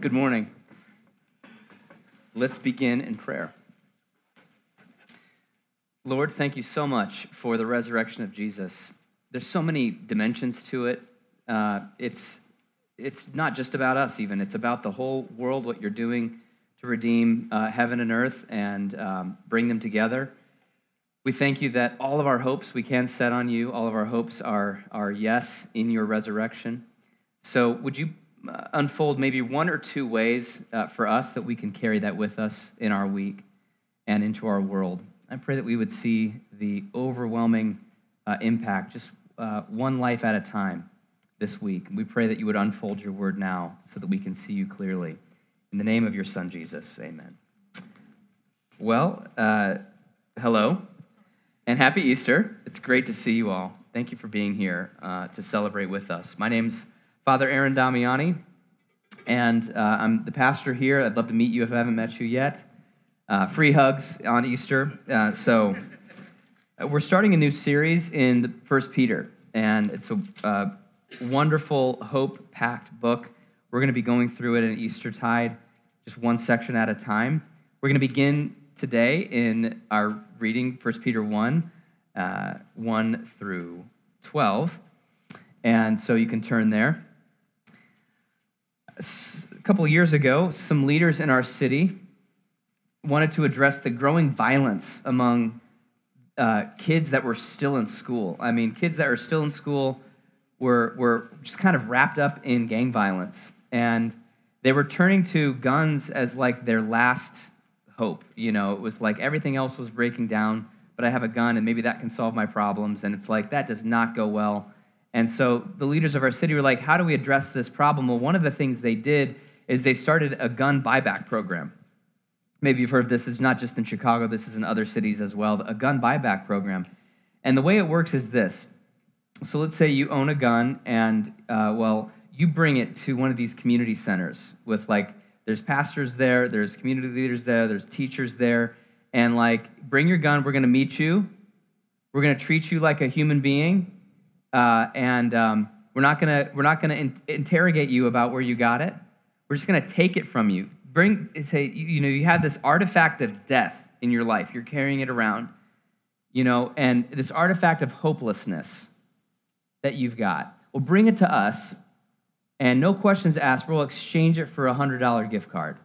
Good morning. Let's begin in prayer. Lord, thank you so much for the resurrection of Jesus. There's so many dimensions to it. Uh, it's, it's not just about us, even. It's about the whole world, what you're doing to redeem uh, heaven and earth and um, bring them together. We thank you that all of our hopes we can set on you. All of our hopes are, are yes in your resurrection. So, would you unfold maybe one or two ways uh, for us that we can carry that with us in our week and into our world? I pray that we would see the overwhelming uh, impact, just uh, one life at a time this week. We pray that you would unfold your word now so that we can see you clearly. In the name of your son, Jesus, amen. Well, uh, hello and happy Easter. It's great to see you all. Thank you for being here uh, to celebrate with us. My name's Father Aaron Damiani, and uh, I'm the pastor here. I'd love to meet you if I haven't met you yet. Uh, free hugs on Easter. Uh, so uh, we're starting a new series in First Peter, and it's a uh, wonderful, hope-packed book. We're going to be going through it in Easter tide, just one section at a time. We're going to begin today in our reading 1 Peter 1, uh, 1 through 12. And so you can turn there a couple years ago, some leaders in our city wanted to address the growing violence among uh, kids that were still in school. I mean, kids that are still in school were, were just kind of wrapped up in gang violence. And they were turning to guns as like their last hope. You know, it was like everything else was breaking down, but I have a gun and maybe that can solve my problems. And it's like, that does not go well. And so the leaders of our city were like, how do we address this problem? Well, one of the things they did is they started a gun buyback program. Maybe you've heard this is not just in Chicago, this is in other cities as well, a gun buyback program. And the way it works is this. So let's say you own a gun and, uh, well, you bring it to one of these community centers with like, there's pastors there, there's community leaders there, there's teachers there, and like, bring your gun, we're gonna meet you, we're gonna treat you like a human being, uh, and um, we're not gonna we're not gonna in- interrogate you about where you got it. We're just gonna take it from you. Bring say you know you have this artifact of death in your life. You're carrying it around, you know, and this artifact of hopelessness that you've got. Well, bring it to us, and no questions asked. We'll exchange it for a hundred dollar gift card.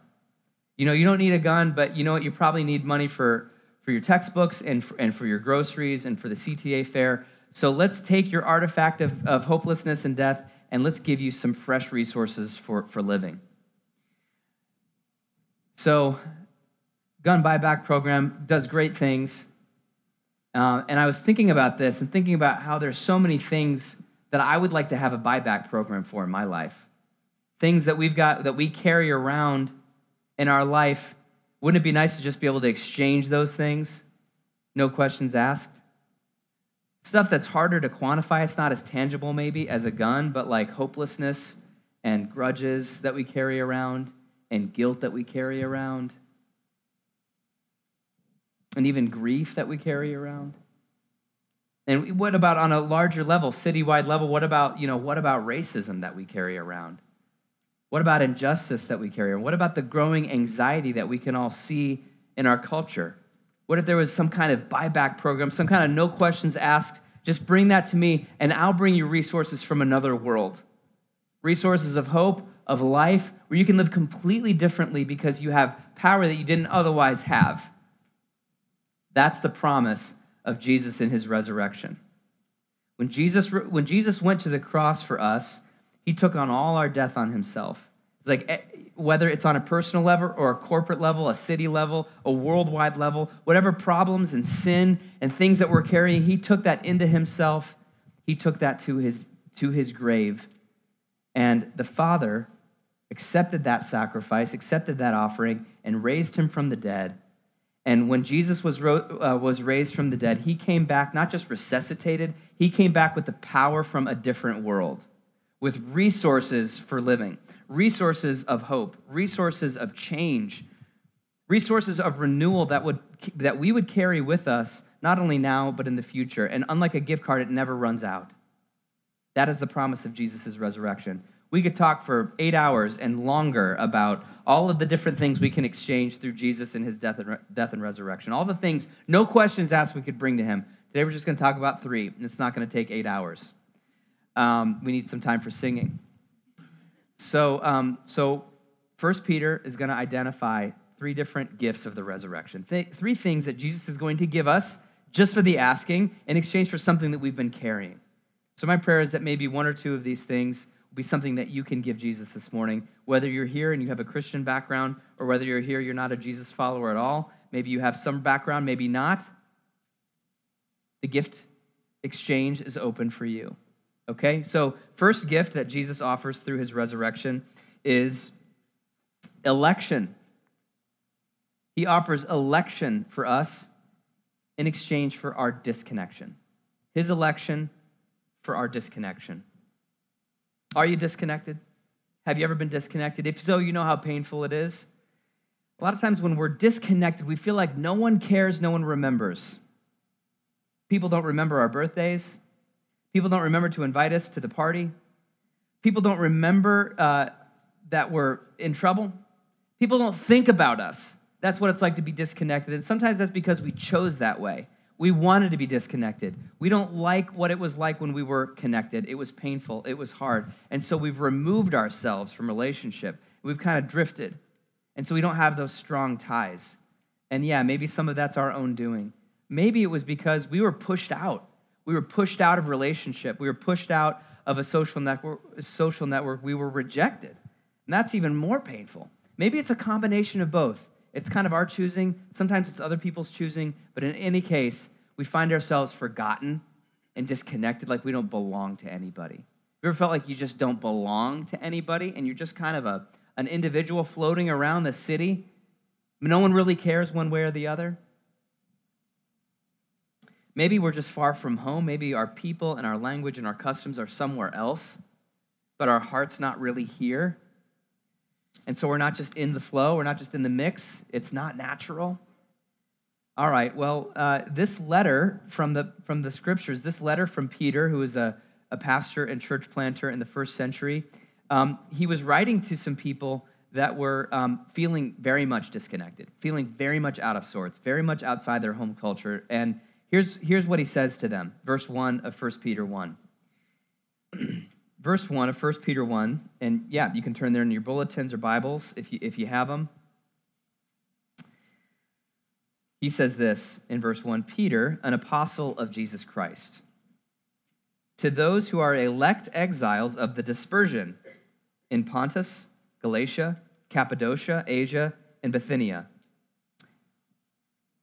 You know, you don't need a gun, but you know what? You probably need money for for your textbooks and for, and for your groceries and for the CTA fare. So let's take your artifact of, of hopelessness and death and let's give you some fresh resources for, for living. So, gun buyback program does great things. Uh, and I was thinking about this and thinking about how there's so many things that I would like to have a buyback program for in my life. Things that we've got that we carry around in our life. Wouldn't it be nice to just be able to exchange those things? No questions asked stuff that's harder to quantify. It's not as tangible, maybe, as a gun, but like hopelessness and grudges that we carry around and guilt that we carry around and even grief that we carry around. And what about on a larger level, citywide level? What about, you know, what about racism that we carry around? What about injustice that we carry around? What about the growing anxiety that we can all see in our culture? What if there was some kind of buyback program, some kind of no questions asked? Just bring that to me, and I'll bring you resources from another world. Resources of hope, of life, where you can live completely differently because you have power that you didn't otherwise have. That's the promise of Jesus in his resurrection. When Jesus, when Jesus went to the cross for us, he took on all our death on himself. Like eh, whether it's on a personal level or a corporate level, a city level, a worldwide level, whatever problems and sin and things that we're carrying, he took that into himself. He took that to his, to his grave. And the Father accepted that sacrifice, accepted that offering, and raised him from the dead. And when Jesus was, uh, was raised from the dead, he came back not just resuscitated, he came back with the power from a different world, with resources for living resources of hope, resources of change, resources of renewal that, would, that we would carry with us, not only now, but in the future. And unlike a gift card, it never runs out. That is the promise of Jesus' resurrection. We could talk for eight hours and longer about all of the different things we can exchange through Jesus and his death and, re- death and resurrection. All the things, no questions asked, we could bring to him. Today we're just going to talk about three, and it's not going to take eight hours. Um, we need some time for singing. So, um, so First Peter is going to identify three different gifts of the resurrection. Th- three things that Jesus is going to give us just for the asking in exchange for something that we've been carrying. So, my prayer is that maybe one or two of these things will be something that you can give Jesus this morning, whether you're here and you have a Christian background, or whether you're here, you're not a Jesus follower at all. Maybe you have some background, maybe not. The gift exchange is open for you. Okay? So, first gift that Jesus offers through his resurrection is election. He offers election for us in exchange for our disconnection. His election for our disconnection. Are you disconnected? Have you ever been disconnected? If so, you know how painful it is. A lot of times when we're disconnected, we feel like no one cares, no one remembers. People don't remember our birthdays. People don't remember to invite us to the party. People don't remember uh, that we're in trouble. People don't think about us. That's what it's like to be disconnected. And sometimes that's because we chose that way. We wanted to be disconnected. We don't like what it was like when we were connected. It was painful, it was hard. And so we've removed ourselves from relationship. We've kind of drifted. And so we don't have those strong ties. And yeah, maybe some of that's our own doing. Maybe it was because we were pushed out. We were pushed out of relationship. We were pushed out of a social network. Social network. We were rejected. And that's even more painful. Maybe it's a combination of both. It's kind of our choosing, sometimes it's other people's choosing, but in any case, we find ourselves forgotten and disconnected like we don't belong to anybody. You ever felt like you just don't belong to anybody and you're just kind of a, an individual floating around the city? No one really cares one way or the other. Maybe we're just far from home. Maybe our people and our language and our customs are somewhere else, but our heart's not really here. And so we're not just in the flow, we're not just in the mix, it's not natural. All right, well, uh, this letter from the, from the scriptures, this letter from Peter, who was a, a pastor and church planter in the first century, um, he was writing to some people that were um, feeling very much disconnected, feeling very much out of sorts, very much outside their home culture. And here's, here's what he says to them, verse 1 of 1 Peter 1. verse 1 of 1 Peter 1, and yeah, you can turn there in your bulletins or Bibles if you, if you have them. He says this in verse 1 Peter, an apostle of Jesus Christ, to those who are elect exiles of the dispersion in Pontus, Galatia, Cappadocia, Asia, and Bithynia.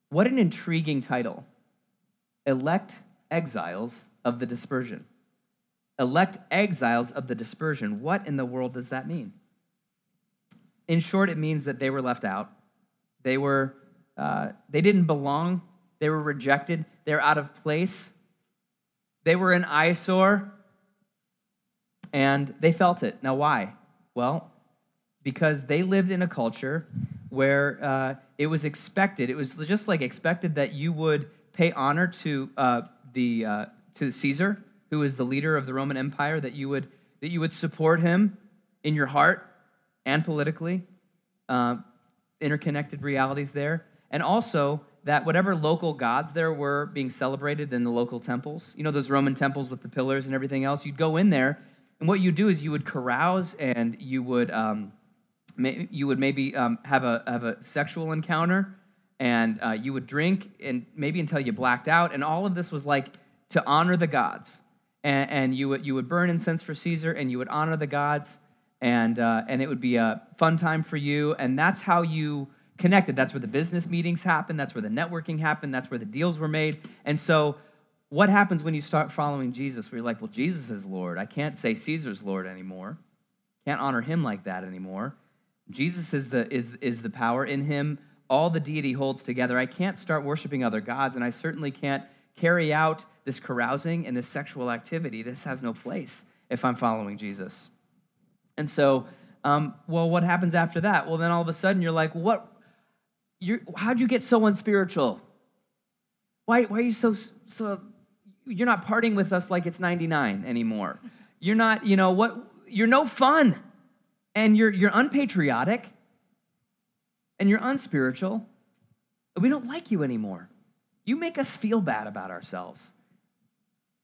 What an intriguing title. Elect exiles of the dispersion elect exiles of the dispersion. What in the world does that mean? In short, it means that they were left out. They were uh, they didn't belong. They were rejected. They're out of place. They were an eyesore, and they felt it. Now, why? Well, because they lived in a culture where uh, it was expected. It was just like expected that you would pay honor to uh, the uh, to Caesar who is the leader of the Roman Empire, that you would, that you would support him in your heart and politically. Uh, interconnected realities there. And also that whatever local gods there were being celebrated in the local temples, you know, those Roman temples with the pillars and everything else, you'd go in there, and what you do is you would carouse and you would, um, you would maybe um, have, a, have a sexual encounter and uh, you would drink and maybe until you blacked out. And all of this was like to honor the gods and, and you, would, you would burn incense for Caesar, and you would honor the gods, and, uh, and it would be a fun time for you. And that's how you connected. That's where the business meetings happened That's where the networking happened. That's where the deals were made. And so, what happens when you start following Jesus? Where you're like, well, Jesus is Lord. I can't say Caesar's Lord anymore. Can't honor him like that anymore. Jesus is the, is, is the power in him. All the deity holds together. I can't start worshiping other gods, and I certainly can't carry out this carousing and this sexual activity. This has no place if I'm following Jesus. And so, um, well, what happens after that? Well, then all of a sudden you're like, what? You're, how'd you get so unspiritual? Why, why are you so, so, you're not partying with us like it's 99 anymore. You're not, you know, what, you're no fun, and you're, you're unpatriotic, and you're unspiritual. We don't like you anymore. You make us feel bad about ourselves.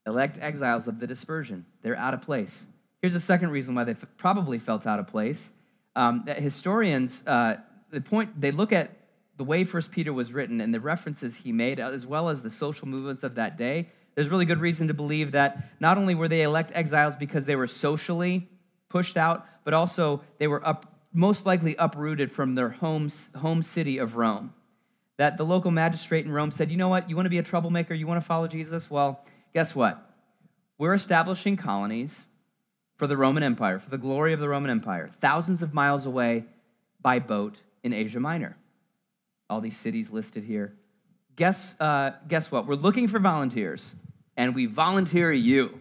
Elect exiles of the dispersion. They're out of place. Here's a second reason why they f- probably felt out of place. Um, that historians, uh, the point they look at the way First Peter was written and the references he made, as well as the social movements of that day. There's really good reason to believe that not only were they elect exiles because they were socially pushed out, but also they were up, most likely uprooted from their home, home city of Rome. That the local magistrate in Rome said, you know what, you want to be a troublemaker, you want to follow Jesus? Well, guess what? We're establishing colonies for the Roman Empire, for the glory of the Roman Empire, thousands of miles away by boat in Asia Minor. All these cities listed here. Guess, uh, guess what? We're looking for volunteers, and we volunteer you.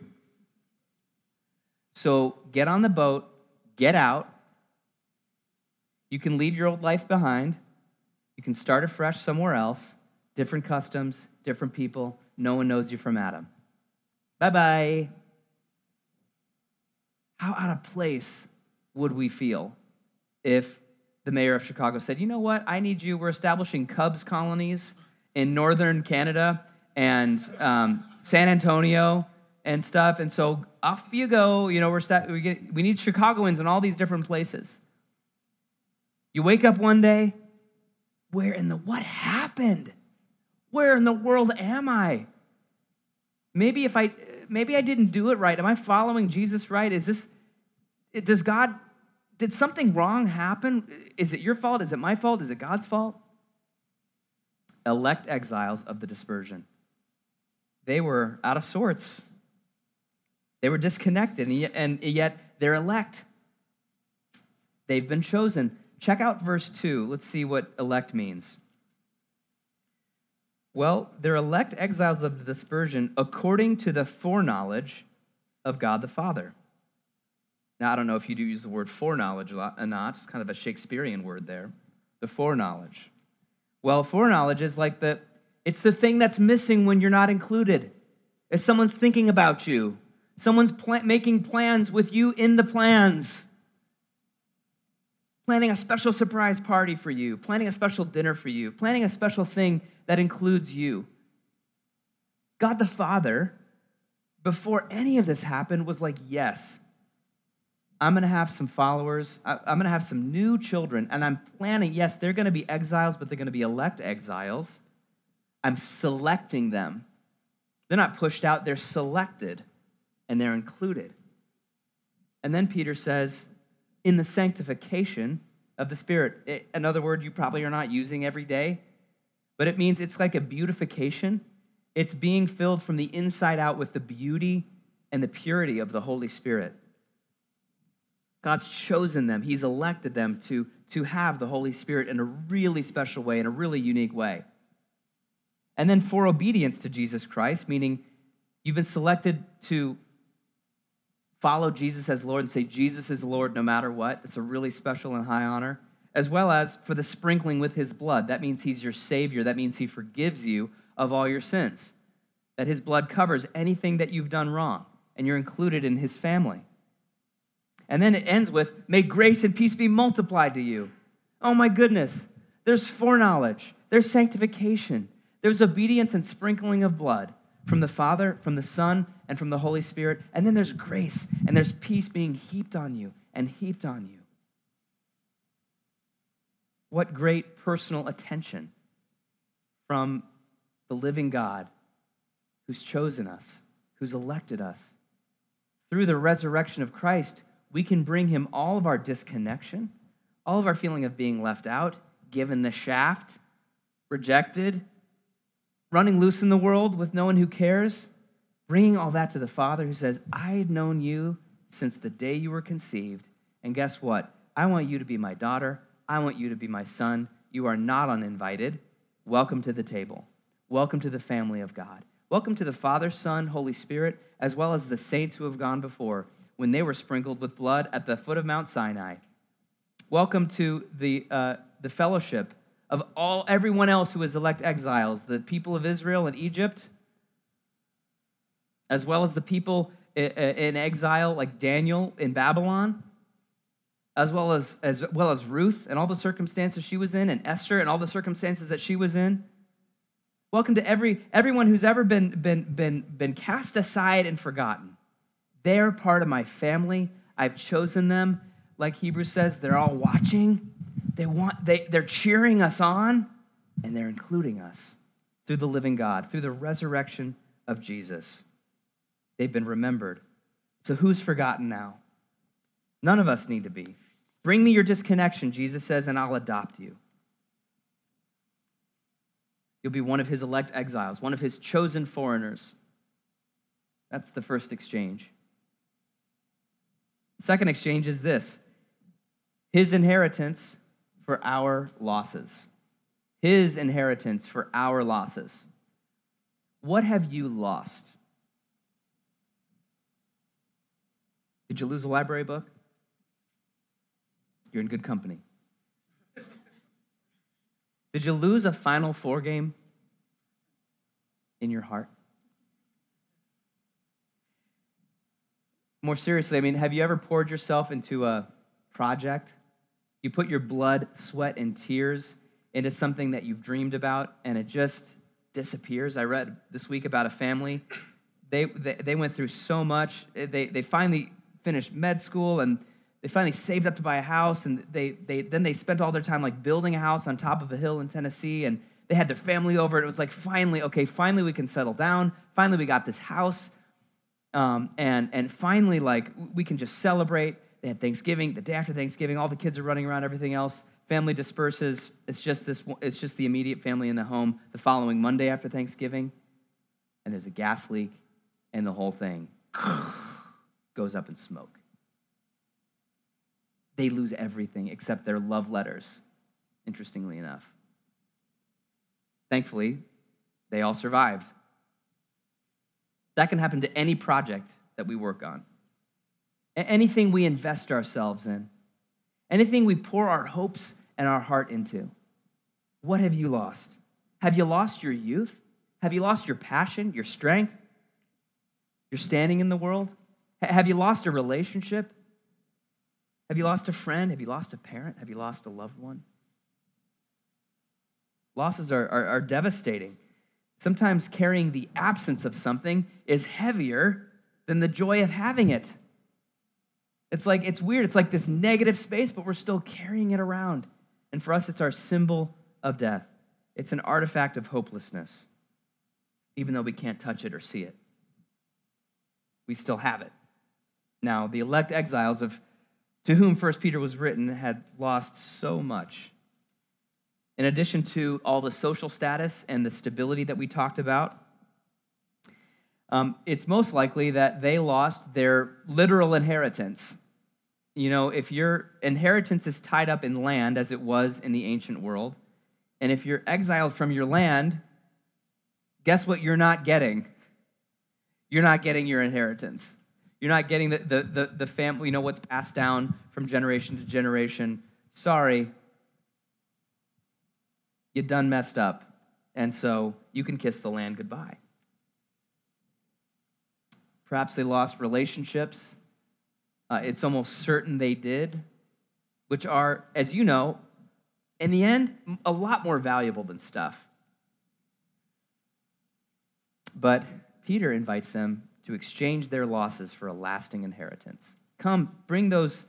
So get on the boat, get out. You can leave your old life behind. You can start afresh somewhere else. Different customs, different people. No one knows you from Adam. Bye bye. How out of place would we feel if the mayor of Chicago said, you know what, I need you, we're establishing Cubs colonies in northern Canada and um, San Antonio and stuff. And so off you go. You know, we're sta- we, get, we need Chicagoans in all these different places. You wake up one day, where in the what happened? Where in the world am I? Maybe if I maybe I didn't do it right. Am I following Jesus right? Is this does God did something wrong happen? Is it your fault? Is it my fault? Is it God's fault? Elect exiles of the dispersion. They were out of sorts. They were disconnected, and yet they're elect. They've been chosen. Check out verse 2. Let's see what elect means. Well, they're elect exiles of the dispersion according to the foreknowledge of God the Father. Now, I don't know if you do use the word foreknowledge or not. It's kind of a Shakespearean word there. The foreknowledge. Well, foreknowledge is like the, it's the thing that's missing when you're not included. If someone's thinking about you, someone's pl- making plans with you in the plans, planning a special surprise party for you, planning a special dinner for you, planning a special thing that includes you. God the Father, before any of this happened, was like, yes, I'm to have some followers. I'm to have some new children. And I'm planning, yes, they're to be exiles, but they're to be elect exiles. I'm selecting them. They're not pushed out, they're selected and they're included. And then Peter says, in the sanctification of the Spirit. Another word you probably are not using every day, but it means it's like a beautification. It's being filled from the inside out with the beauty and the purity of the Holy Spirit. God's chosen them, He's elected them to, to have the Holy Spirit in a really special way, in a really unique way. And then for obedience to Jesus Christ, meaning you've been selected to follow Jesus as Lord and say, Jesus is Lord no matter what. It's a really special and high honor. As well as for the sprinkling with his blood. That means he's your Savior. That means he forgives you of all your sins. That his blood covers anything that you've done wrong, and you're included in his family. And then it ends with, May grace and peace be multiplied to you. Oh my goodness. There's foreknowledge, there's sanctification, there's obedience and sprinkling of blood from the Father, from the Son, and from the Holy Spirit. And then there's grace and there's peace being heaped on you and heaped on you. What great personal attention from the living God who's chosen us, who's elected us. Through the resurrection of Christ, we can bring him all of our disconnection, all of our feeling of being left out, given the shaft, rejected, running loose in the world with no one who cares, bringing all that to the Father who says, I had known you since the day you were conceived. And guess what? I want you to be my daughter. I want you to be my son. You are not uninvited. Welcome to the table. Welcome to the family of God. Welcome to the Father, Son, Holy Spirit, as well as the saints who have gone before when they were sprinkled with blood at the foot of Mount Sinai. Welcome to the, uh, the fellowship of all everyone else who is elect exiles, the people of Israel and Egypt, as well as the people in exile, like Daniel in Babylon, as well as, as well as Ruth and all the circumstances she was in, and Esther and all the circumstances that she was in. Welcome to every, everyone who's ever been, been, been, been cast aside and forgotten. They're part of my family. I've chosen them. Like Hebrews says, they're all watching. They want, they, they're cheering us on, and they're including us through the living God, through the resurrection of Jesus. They've been remembered. So who's forgotten now? None of us need to be. Bring me your disconnection, Jesus says, and I'll adopt you. You'll be one of his elect exiles, one of his chosen foreigners. That's the first exchange. The second exchange is this his inheritance for our losses. His inheritance for our losses. What have you lost? Did you lose a library book? You're in good company. Did you lose a Final Four game in your heart? More seriously, I mean, have you ever poured yourself into a project? You put your blood, sweat, and tears into something that you've dreamed about, and it just disappears. I read this week about a family. They, they, they went through so much. They, they finally finished med school and they finally saved up to buy a house and they, they then they spent all their time like building a house on top of a hill in tennessee and they had their family over and it was like finally okay finally we can settle down. Finally we got this house um, and and finally like we can just celebrate. They had thanksgiving the day after thanksgiving all the kids are running around everything else family disperses. It's just this it's just the immediate family in the home the following monday after thanksgiving and there's a gas leak and the whole thing goes up in smoke they lose everything except their love letters, interestingly enough. Thankfully, they all survived. That can happen to any project that we work on, anything we invest ourselves in, anything we pour our hopes and our heart into. What have you lost? Have you lost your youth? Have you lost your passion, your strength, your standing in the world? Have you lost a relationship? Have you lost a friend? Have you lost a parent? Have you lost a loved one? Losses are, are, are devastating. Sometimes carrying the absence of something is heavier than the joy of having it. It's like, it's weird. It's like this negative space, but we're still carrying it around. And for us, it's our symbol of death. It's an artifact of hopelessness, even though we can't touch it or see it. We still have it. Now, the elect exiles of to whom First Peter was written had lost so much. In addition to all the social status and the stability that we talked about, um, it's most likely that they lost their literal inheritance. You know, if your inheritance is tied up in land, as it was in the ancient world, and if you're exiled from your land, guess what you're not getting? You're not getting your inheritance. You're not getting the, the, the, the family, you know, what's passed down from generation to generation. Sorry, you done messed up. And so you can kiss the land goodbye. Perhaps they lost relationships. Uh, it's almost certain they did, which are, as you know, in the end, a lot more valuable than stuff. But Peter invites them to exchange their losses for a lasting inheritance. Come, bring those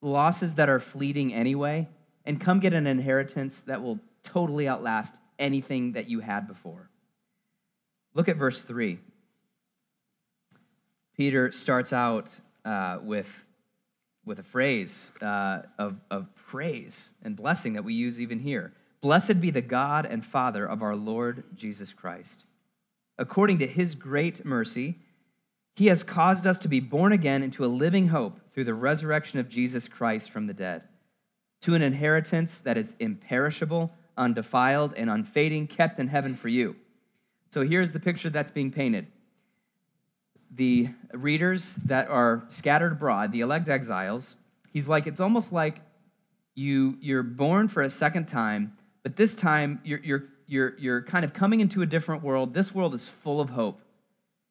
losses that are fleeting anyway, and come get an inheritance that will totally outlast anything that you had before. Look at verse 3. Peter starts out uh, with, with a phrase uh, of, of praise and blessing that we use even here. Blessed be the God and Father of our Lord Jesus Christ. According to his great mercy, he has caused us to be born again into a living hope through the resurrection of Jesus Christ from the dead, to an inheritance that is imperishable, undefiled, and unfading, kept in heaven for you. So here's the picture that's being painted. The readers that are scattered abroad, the elect exiles, he's like, it's almost like you, you're born for a second time, but this time you're, you're, you're, you're kind of coming into a different world. This world is full of hope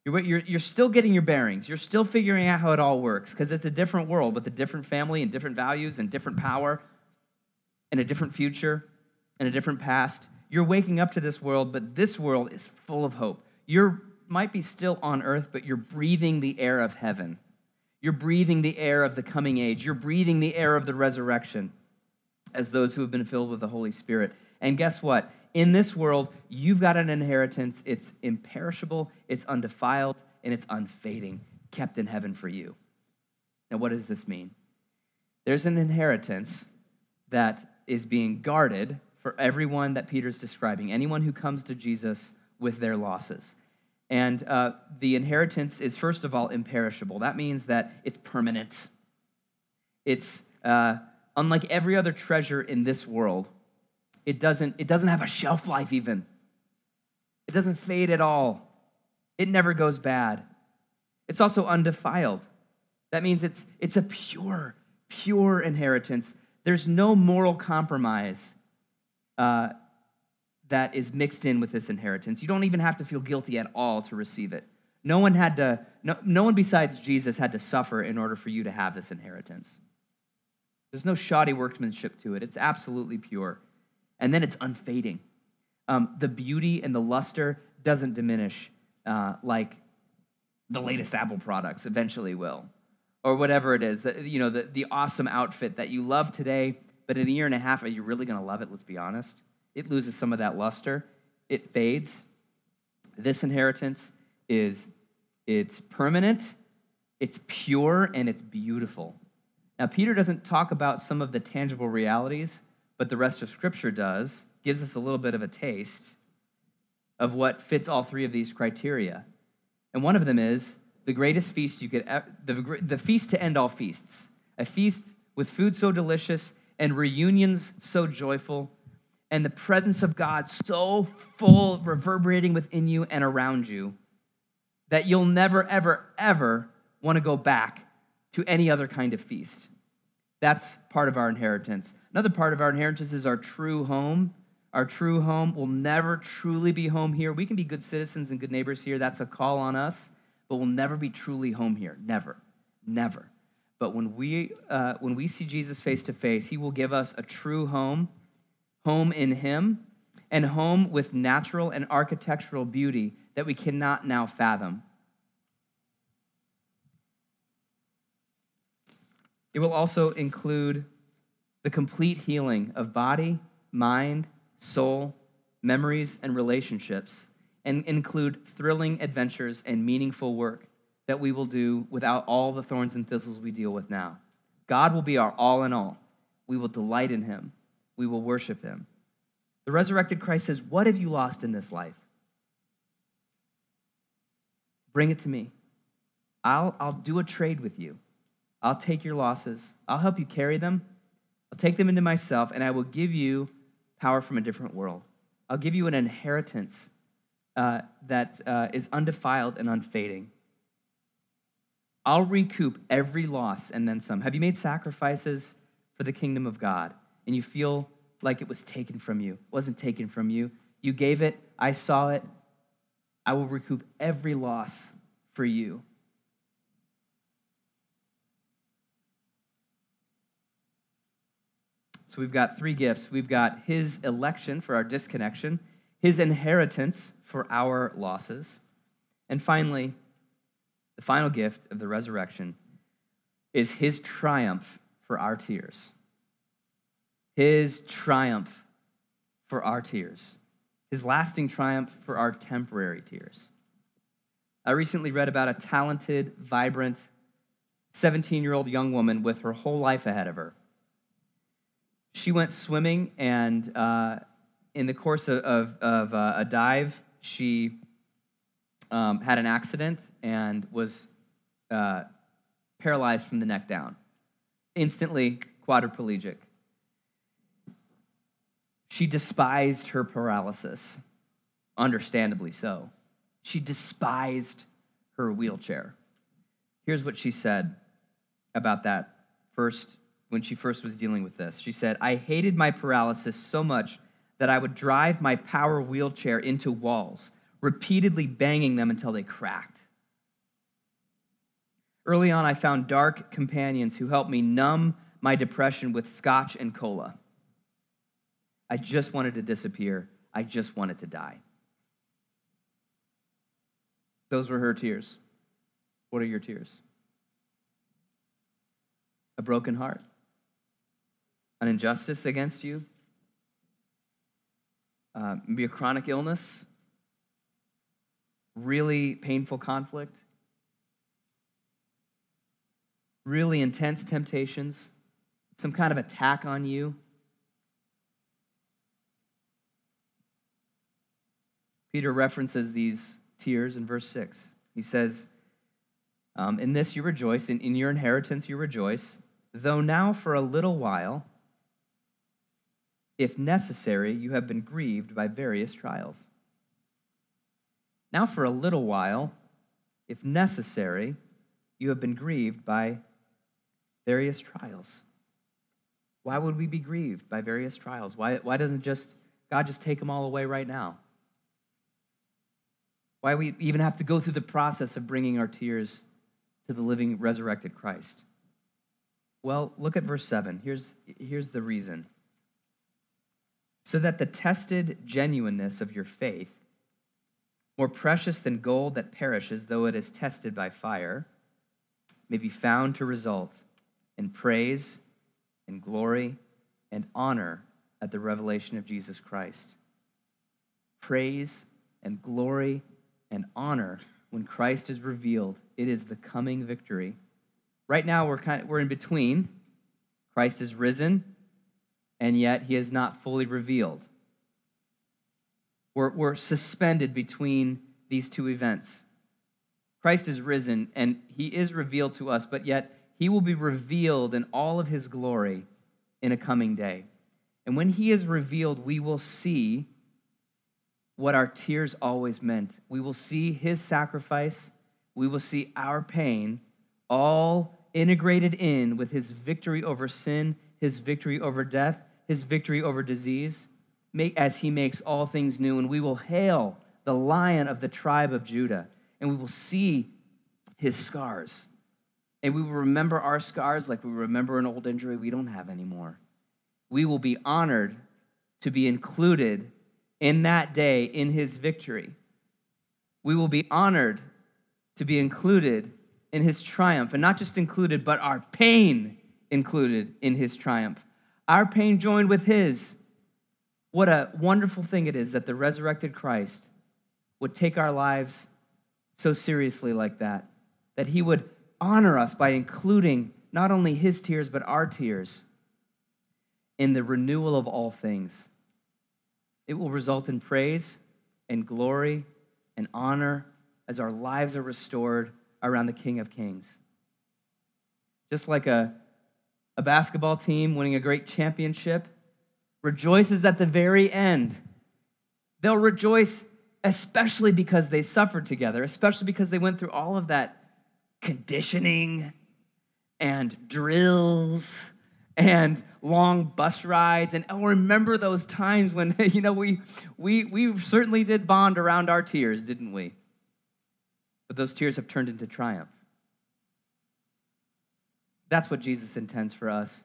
You're, you're, you're still getting your bearings. You're still figuring out how it all works because it's a different world with a different family and different values and different power and a different future and a different past. You're waking up to this world, but this world is full of hope. You might be still on earth, but you're breathing the air of heaven. You're breathing the air of the coming age. You're breathing the air of the resurrection as those who have been filled with the Holy Spirit. And guess what? In this world, you've got an inheritance. It's imperishable, it's undefiled, and it's unfading, kept in heaven for you. Now, what does this mean? There's an inheritance that is being guarded for everyone that Peter's describing, anyone who comes to Jesus with their losses. And uh, the inheritance is, first of all, imperishable. That means that it's permanent. It's uh, unlike every other treasure in this world, it doesn't, it doesn't have a shelf life, even. It doesn't fade at all. It never goes bad. It's also undefiled. That means it's, it's a pure, pure inheritance. There's no moral compromise uh, that is mixed in with this inheritance. You don't even have to feel guilty at all to receive it. No one had to, no, no one besides Jesus had to suffer in order for you to have this inheritance. There's no shoddy workmanship to it. It's absolutely pure. And then it's unfading. Um, the beauty and the luster doesn't diminish uh, like the latest Apple products eventually will, or whatever it is. The, you know, the, the awesome outfit that you love today, but in a year and a half, are you really going to love it? Let's be honest. It loses some of that luster. It fades. This inheritance is it's permanent, it's pure, and it's beautiful. Now, Peter doesn't talk about some of the tangible realities, but the rest of Scripture does, gives us a little bit of a taste of what fits all three of these criteria. And one of them is the greatest feast you could, the, the feast to end all feasts, a feast with food so delicious and reunions so joyful, and the presence of God so full, reverberating within you and around you, that you'll never, ever, ever want to go back to any other kind of feast. That's part of our inheritance. Another part of our inheritance is our true home. Our true home will never truly be home here. We can be good citizens and good neighbors here. That's a call on us, but we'll never be truly home here. Never. Never. But when we, uh, when we see Jesus face to face, he will give us a true home, home in him, and home with natural and architectural beauty that we cannot now fathom. It will also include the complete healing of body, mind, soul, memories, and relationships, and include thrilling adventures and meaningful work that we will do without all the thorns and thistles we deal with now. God will be our all in all. We will delight in him. We will worship him. The resurrected Christ says, What have you lost in this life? Bring it to me. I'll, I'll do a trade with you. I'll take your losses. I'll help you carry them. Take them into myself, and I will give you power from a different world. I'll give you an inheritance uh, that uh, is undefiled and unfading. I'll recoup every loss and then some. Have you made sacrifices for the kingdom of God and you feel like it was taken from you? It wasn't taken from you. You gave it, I saw it. I will recoup every loss for you. So we've got three gifts. We've got his election for our disconnection, his inheritance for our losses, and finally, the final gift of the resurrection is his triumph for our tears. His triumph for our tears. His lasting triumph for our temporary tears. I recently read about a talented, vibrant, 17 year old young woman with her whole life ahead of her she went swimming, and uh, in the course of, of, of uh, a dive, she um, had an accident and was uh, paralyzed from the neck down, instantly quadriplegic. She despised her paralysis, understandably so. She despised her wheelchair. Here's what she said about that first when she first was dealing with this. She said, I hated my paralysis so much that I would drive my power wheelchair into walls, repeatedly banging them until they cracked. Early on, I found dark companions who helped me numb my depression with scotch and cola. I just wanted to disappear. I just wanted to die. Those were her tears. What are your tears? A broken heart, an injustice against you, uh, maybe a chronic illness, really painful conflict, really intense temptations, some kind of attack on you. Peter references these tears in verse 6. He says, um, In this you rejoice, in, in your inheritance you rejoice, though now for a little while, if necessary, you have been grieved by various trials. Now for a little while, if necessary, you have been grieved by various trials. Why would we be grieved by various trials? Why, why doesn't just God just take them all away right now? Why we even have to go through the process of bringing our tears to the living, resurrected Christ? Well, look at verse 7. Here's, here's the reason. So that the tested genuineness of your faith, more precious than gold that perishes, though it is tested by fire, may be found to result in praise and glory and honor at the revelation of Jesus Christ. Praise and glory and honor when Christ is revealed. It is the coming victory. Right now, we're, kind of, we're in between. Christ is risen, and yet he is not fully revealed. We're, we're suspended between these two events. Christ is risen, and he is revealed to us, but yet he will be revealed in all of his glory in a coming day. And when he is revealed, we will see what our tears always meant. We will see his sacrifice, we will see our pain, all integrated in with his victory over sin, his victory over death, his victory over disease, as he makes all things new. And we will hail the lion of the tribe of Judah, and we will see his scars. And we will remember our scars like we remember an old injury we don't have anymore. We will be honored to be included in that day in his victory. We will be honored to be included in his triumph, and not just included, but our pain included in his triumph. Our pain joined with his. What a wonderful thing it is that the resurrected Christ would take our lives so seriously like that, that he would honor us by including not only his tears, but our tears in the renewal of all things. It will result in praise and glory and honor as our lives are restored around the King of Kings. Just like a, a basketball team winning a great championship rejoices at the very end, they'll rejoice especially because they suffered together, especially because they went through all of that conditioning and drills and long bus rides. And I'll remember those times when you know we we we certainly did bond around our tears didn't we? But those tears have turned into triumph that's what jesus intends for us.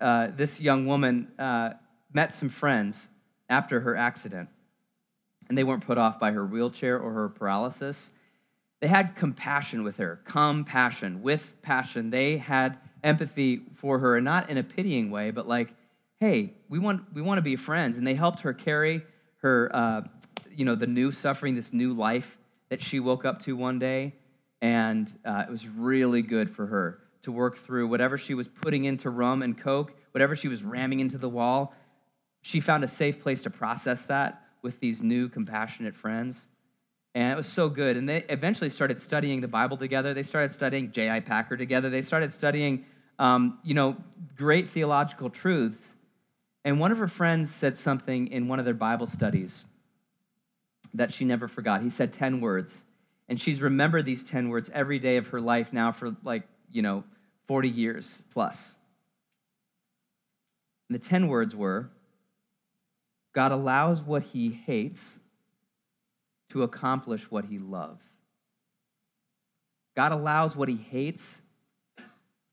Uh, this young woman uh, met some friends after her accident and they weren't put off by her wheelchair or her paralysis. They had compassion with her compassion with passion. They had empathy for her, and not in a pitying way, but like, hey, we want we want to be friends. And they helped her carry her, uh, you know, the new suffering, this new life that she woke up to one day, and uh, it was really good for her to work through whatever she was putting into rum and coke, whatever she was ramming into the wall. She found a safe place to process that with these new compassionate friends. And it was so good. And they eventually started studying the Bible together. They started studying J.I. Packer together. They started studying, um, you know, great theological truths. And one of her friends said something in one of their Bible studies that she never forgot. He said 10 words. And she's remembered these 10 words every day of her life now for like, you know, 40 years plus. And the 10 words were God allows what he hates to accomplish what he loves. God allows what he hates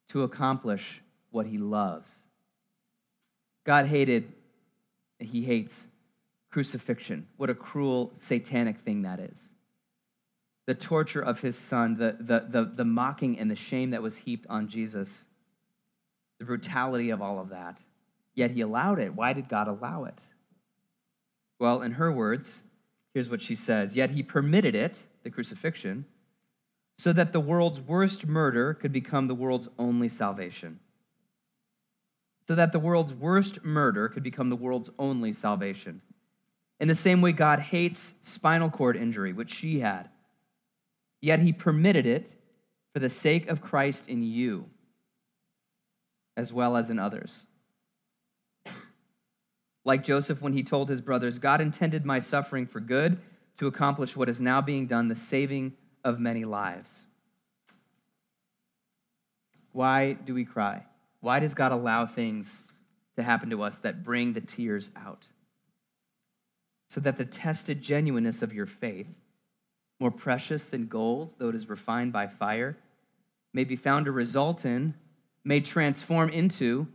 to accomplish what he loves. God hated, he hates crucifixion. What a cruel, satanic thing that is. The torture of his son, the, the, the, the mocking and the shame that was heaped on Jesus, the brutality of all of that. Yet he allowed it. Why did God allow it? Well, in her words, here's what she says Yet he permitted it, the crucifixion, so that the world's worst murder could become the world's only salvation. So that the world's worst murder could become the world's only salvation. In the same way, God hates spinal cord injury, which she had. Yet he permitted it for the sake of Christ in you, as well as in others. Like Joseph, when he told his brothers, God intended my suffering for good to accomplish what is now being done, the saving of many lives. Why do we cry? Why does God allow things to happen to us that bring the tears out? So that the tested genuineness of your faith, more precious than gold, though it is refined by fire, may be found to result in, may transform into,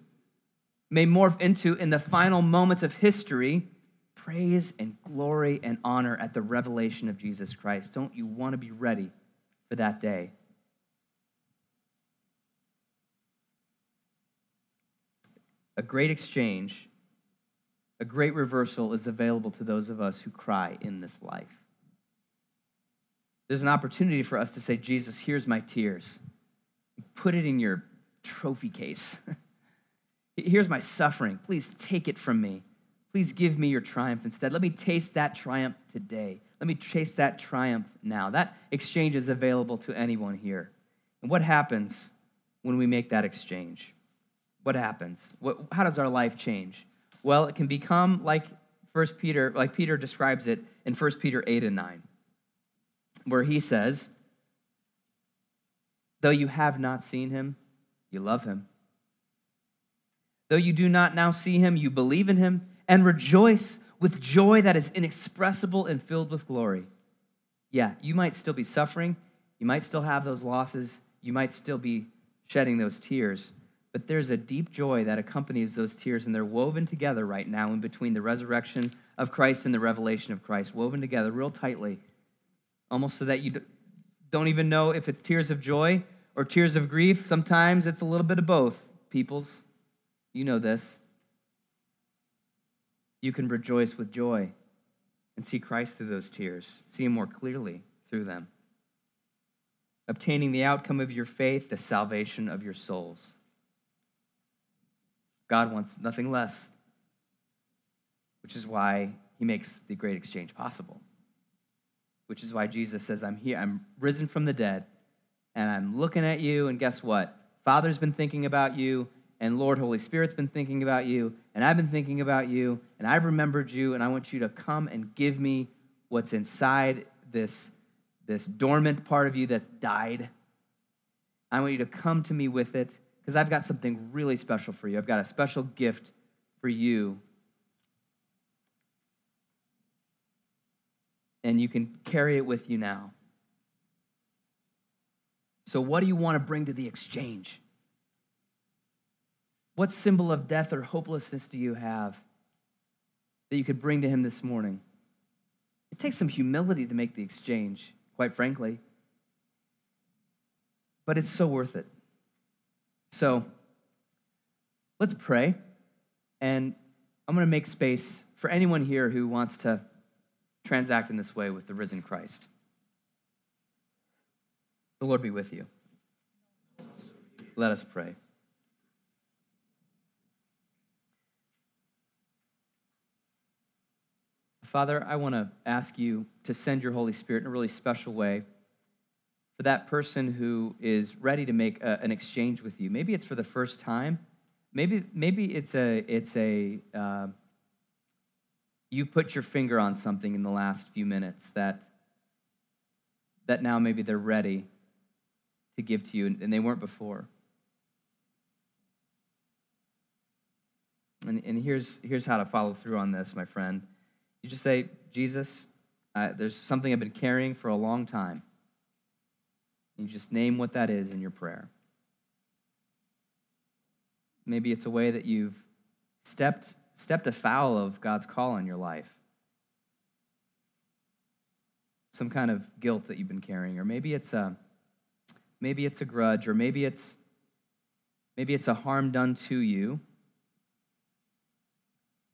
may morph into, in the final moments of history, praise and glory and honor at the revelation of Jesus Christ. Don't you want to be ready for that day? A great exchange, a great reversal is available to those of us who cry in this life. There's an opportunity for us to say, Jesus, here's my tears. Put it in your trophy case. here's my suffering. Please take it from me. Please give me your triumph instead. Let me taste that triumph today. Let me taste that triumph now. That exchange is available to anyone here. And what happens when we make that exchange? What happens? What, how does our life change? Well, it can become like First Peter, like Peter describes it in 1 Peter 8 and 9, where he says, Though you have not seen him, you love him. Though you do not now see him, you believe in him and rejoice with joy that is inexpressible and filled with glory. Yeah, you might still be suffering. You might still have those losses. You might still be shedding those tears. But there's a deep joy that accompanies those tears, and they're woven together right now in between the resurrection of Christ and the revelation of Christ, woven together real tightly, almost so that you don't even know if it's tears of joy or tears of grief. Sometimes it's a little bit of both, peoples. You know this you can rejoice with joy and see Christ through those tears, see Him more clearly through them. Obtaining the outcome of your faith, the salvation of your souls. God wants nothing less, which is why He makes the great exchange possible. Which is why Jesus says, I'm here, I'm risen from the dead, and I'm looking at you, and guess what? Father's been thinking about you, and Lord, Holy Spirit's been thinking about you, and I've been thinking about you, and I've remembered you, and I want you to come and give me what's inside this, this dormant part of you that's died. I want you to come to me with it because I've got something really special for you. I've got a special gift for you. And you can carry it with you now. So, what do you want to bring to the exchange? What symbol of death or hopelessness do you have that you could bring to him this morning? It takes some humility to make the exchange, quite frankly. But it's so worth it. So let's pray. And I'm going to make space for anyone here who wants to transact in this way with the risen Christ. The Lord be with you. Let us pray. Father, I want to ask you to send your Holy Spirit in a really special way for that person who is ready to make a, an exchange with you. Maybe it's for the first time. Maybe, maybe it's a, it's a uh, you put your finger on something in the last few minutes that, that now maybe they're ready to give to you and they weren't before. And, and here's, here's how to follow through on this, my friend. You just say, Jesus, uh, there's something I've been carrying for a long time. You just name what that is in your prayer. Maybe it's a way that you've stepped, stepped afoul of God's call in your life. Some kind of guilt that you've been carrying, or maybe it's a maybe it's a grudge, or maybe it's maybe it's a harm done to you.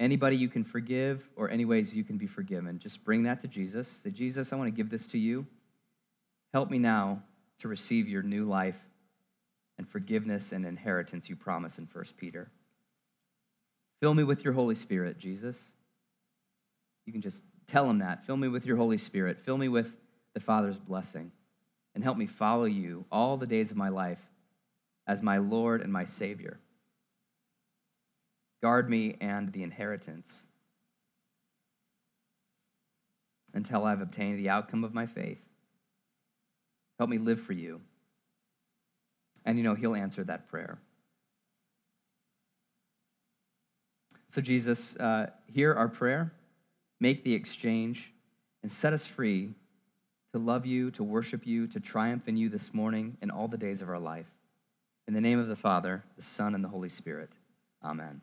Anybody you can forgive, or any ways you can be forgiven. Just bring that to Jesus. Say, Jesus, I want to give this to you. Help me now to receive your new life and forgiveness and inheritance you promise in 1 Peter. Fill me with your Holy Spirit, Jesus. You can just tell him that. Fill me with your Holy Spirit. Fill me with the Father's blessing. And help me follow you all the days of my life as my Lord and my Savior. Guard me and the inheritance until I've obtained the outcome of my faith. Help me live for you and you know, He'll answer that prayer. So, Jesus, uh, hear our prayer, make the exchange, and set us free to love you, to worship you, to triumph in you this morning and all the days of our life. In the name of the Father, the Son, and the Holy Spirit. Amen.